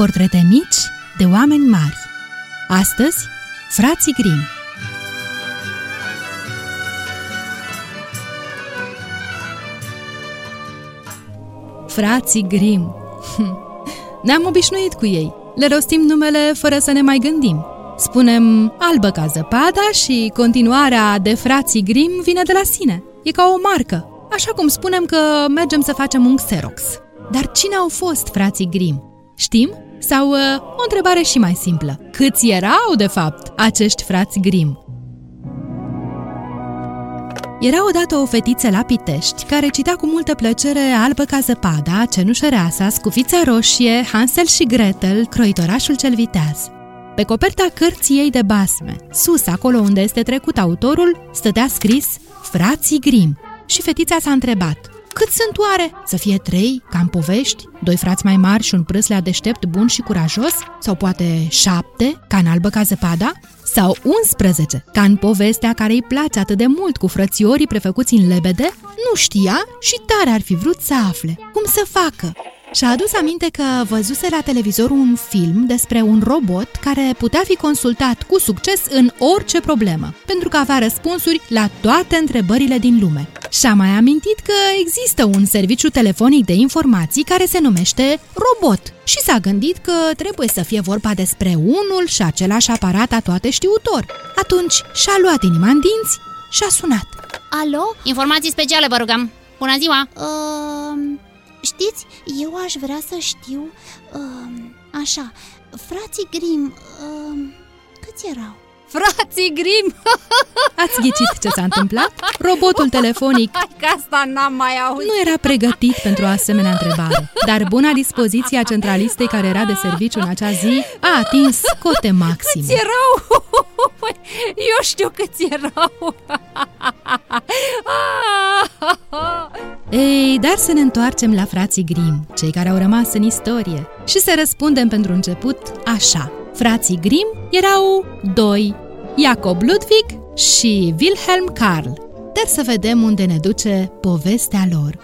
portrete mici de oameni mari. Astăzi, frații Grimm. Frații Grimm. Ne-am obișnuit cu ei. Le rostim numele fără să ne mai gândim. Spunem albă ca zăpada și continuarea de frații Grimm vine de la sine. E ca o marcă, așa cum spunem că mergem să facem un Xerox. Dar cine au fost frații Grimm? Știm? Sau uh, o întrebare și mai simplă. Câți erau, de fapt, acești frați Grimm? Era odată o fetiță la Pitești care citea cu multă plăcere Albă ca zăpada, Cenușăreasa, Scufița roșie, Hansel și Gretel, Croitorașul cel viteaz. Pe coperta cărții ei de basme, sus, acolo unde este trecut autorul, stătea scris Frații Grimm și fetița s-a întrebat cât sunt oare? Să fie trei, ca în povești? Doi frați mai mari și un prâslea deștept, bun și curajos? Sau poate șapte, ca în albă ca zăpada? Sau 11, ca în povestea care îi place atât de mult cu frățiorii prefăcuți în lebede? Nu știa și tare ar fi vrut să afle. Cum să facă? Și-a adus aminte că văzuse la televizor un film despre un robot care putea fi consultat cu succes în orice problemă, pentru că avea răspunsuri la toate întrebările din lume. Și-a mai amintit că există un serviciu telefonic de informații care se numește robot și s-a gândit că trebuie să fie vorba despre unul și același aparat a toate știutor. Atunci și-a luat inima în dinți și a sunat. Alo? Informații speciale, vă rugăm! Bună ziua! Uh, Știți, eu aș vrea să știu, uh, așa, frații Grim, uh, câți erau? Frații Grim! Ați ghicit ce s-a întâmplat? Robotul telefonic Hai că asta n-am mai auzit! nu era pregătit pentru o asemenea întrebare, dar buna dispoziție a centralistei care era de serviciu în acea zi a atins cote maxime. Câți erau? Eu știu câți erau! Ei, dar să ne întoarcem la frații Grimm, cei care au rămas în istorie, și să răspundem pentru început așa. Frații Grimm erau doi, Jacob Ludwig și Wilhelm Karl. Dar să vedem unde ne duce povestea lor.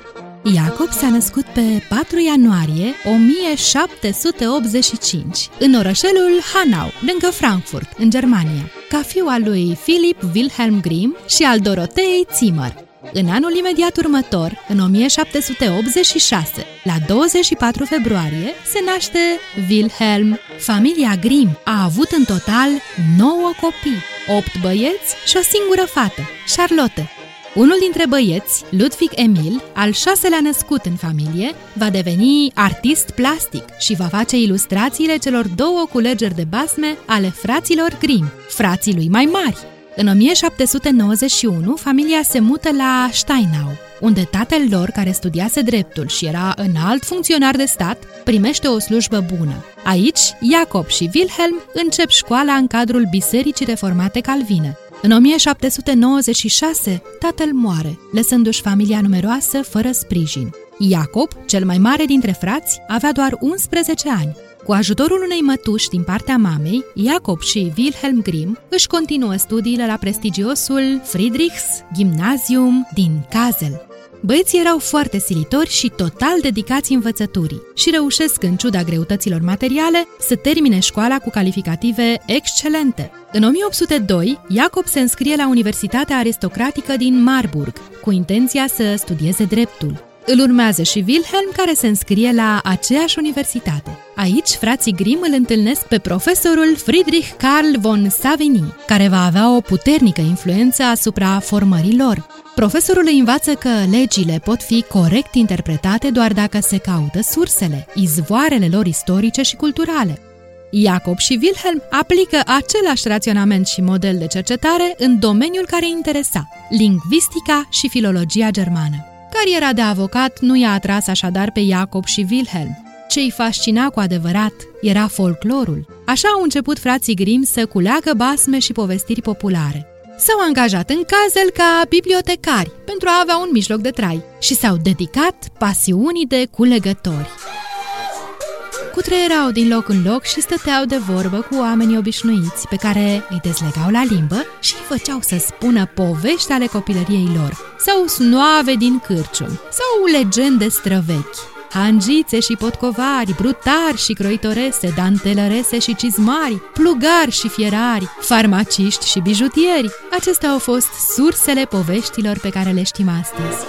Jacob s-a născut pe 4 ianuarie 1785 în orășelul Hanau, lângă Frankfurt, în Germania, ca fiu al lui Philip Wilhelm Grimm și al Dorotei Zimmer. În anul imediat următor, în 1786, la 24 februarie, se naște Wilhelm. Familia Grimm a avut în total 9 copii, 8 băieți și o singură fată, Charlotte. Unul dintre băieți, Ludwig Emil, al șaselea născut în familie, va deveni artist plastic și va face ilustrațiile celor două culegeri de basme ale fraților Grimm, frații lui mai mari, în 1791, familia se mută la Steinau, unde tatăl lor, care studiase dreptul și era înalt funcționar de stat, primește o slujbă bună. Aici, Jacob și Wilhelm încep școala în cadrul Bisericii Reformate Calvine. În 1796, tatăl moare, lăsându-și familia numeroasă fără sprijin. Jacob, cel mai mare dintre frați, avea doar 11 ani. Cu ajutorul unei mătuși din partea mamei, Jacob și Wilhelm Grimm își continuă studiile la prestigiosul Friedrichs Gymnasium din Kassel. Băieții erau foarte silitori și total dedicați învățăturii și reușesc, în ciuda greutăților materiale, să termine școala cu calificative excelente. În 1802, Jacob se înscrie la Universitatea Aristocratică din Marburg, cu intenția să studieze dreptul. Îl urmează și Wilhelm, care se înscrie la aceeași universitate. Aici, frații Grimm îl întâlnesc pe profesorul Friedrich Karl von Savigny, care va avea o puternică influență asupra formării lor. Profesorul îi învață că legile pot fi corect interpretate doar dacă se caută sursele, izvoarele lor istorice și culturale. Jacob și Wilhelm aplică același raționament și model de cercetare în domeniul care îi interesa, lingvistica și filologia germană. Cariera de avocat nu i-a atras așadar pe Jacob și Wilhelm. Ce îi fascina cu adevărat era folclorul. Așa au început frații Grimm să culeagă basme și povestiri populare. S-au angajat în Kazel ca bibliotecari pentru a avea un mijloc de trai și s-au dedicat pasiunii de culegători. Cutreierau din loc în loc și stăteau de vorbă cu oamenii obișnuiți pe care îi dezlegau la limbă și îi făceau să spună povești ale copilăriei lor, sau snoave din cârcium, sau legende străvechi. hangițe și potcovari, brutari și croitorese, dantelărese și cizmari, plugari și fierari, farmaciști și bijutieri. Acestea au fost sursele poveștilor pe care le știm astăzi.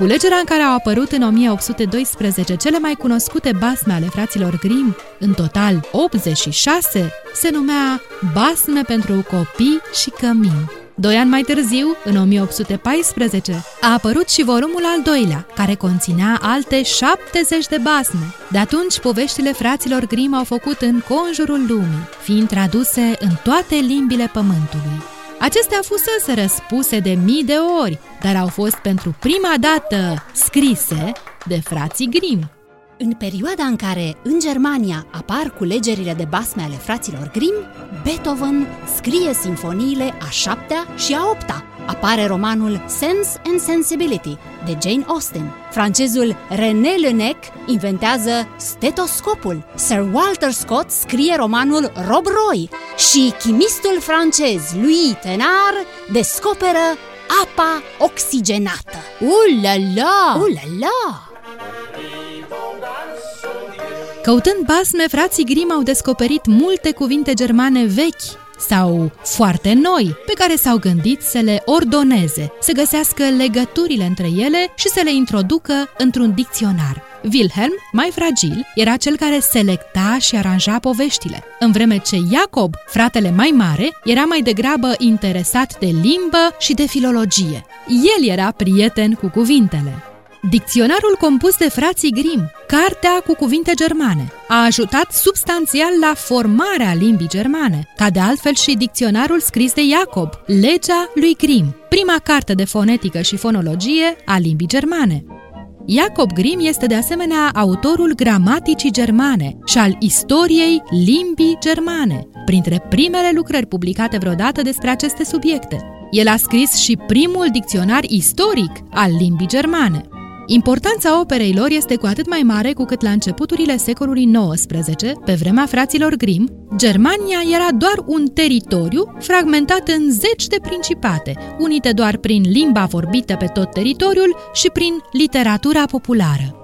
Culegerea în care au apărut în 1812 cele mai cunoscute basme ale fraților Grimm, în total 86, se numea Basme pentru copii și cămin. Doi ani mai târziu, în 1814, a apărut și volumul al doilea, care conținea alte 70 de basme. De atunci, poveștile fraților Grimm au făcut în conjurul lumii, fiind traduse în toate limbile pământului. Acestea fusese răspuse de mii de ori, dar au fost pentru prima dată scrise de frații Grimm. În perioada în care în Germania apar culegerile de basme ale fraților Grimm, Beethoven scrie sinfoniile a șaptea și a opta. Apare romanul Sense and Sensibility de Jane Austen. Francezul René Lenec inventează stetoscopul. Sir Walter Scott scrie romanul Rob Roy și chimistul francez Louis Thénard descoperă apa oxigenată. Uh la la! Uh la la! Căutând basme, frații Grimm au descoperit multe cuvinte germane vechi sau foarte noi, pe care s-au gândit să le ordoneze, să găsească legăturile între ele și să le introducă într-un dicționar. Wilhelm, mai fragil, era cel care selecta și aranja poveștile, în vreme ce Jacob, fratele mai mare, era mai degrabă interesat de limbă și de filologie. El era prieten cu cuvintele. Dicționarul compus de frații Grimm, cartea cu cuvinte germane, a ajutat substanțial la formarea limbii germane, ca de altfel și dicționarul scris de Jacob, Legea lui Grimm, prima carte de fonetică și fonologie a limbii germane. Jacob Grimm este de asemenea autorul gramaticii germane și al istoriei limbii germane, printre primele lucrări publicate vreodată despre aceste subiecte. El a scris și primul dicționar istoric al limbii germane. Importanța operei lor este cu atât mai mare cu cât la începuturile secolului XIX, pe vremea fraților Grimm, Germania era doar un teritoriu fragmentat în zeci de principate, unite doar prin limba vorbită pe tot teritoriul și prin literatura populară.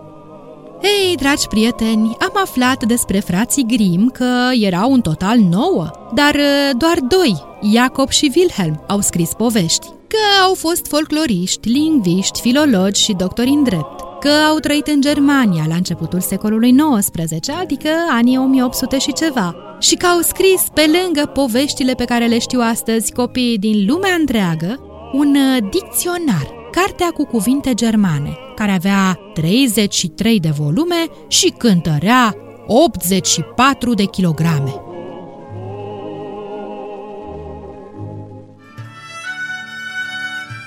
Ei, dragi prieteni, am aflat despre frații Grimm că erau în total nouă, dar uh, doar doi, Jacob și Wilhelm, au scris povești că au fost folcloriști, lingviști, filologi și doctori în drept, că au trăit în Germania la începutul secolului XIX, adică anii 1800 și ceva, și că au scris pe lângă poveștile pe care le știu astăzi copiii din lumea întreagă, un uh, dicționar, cartea cu cuvinte germane, care avea 33 de volume și cântărea 84 de kilograme.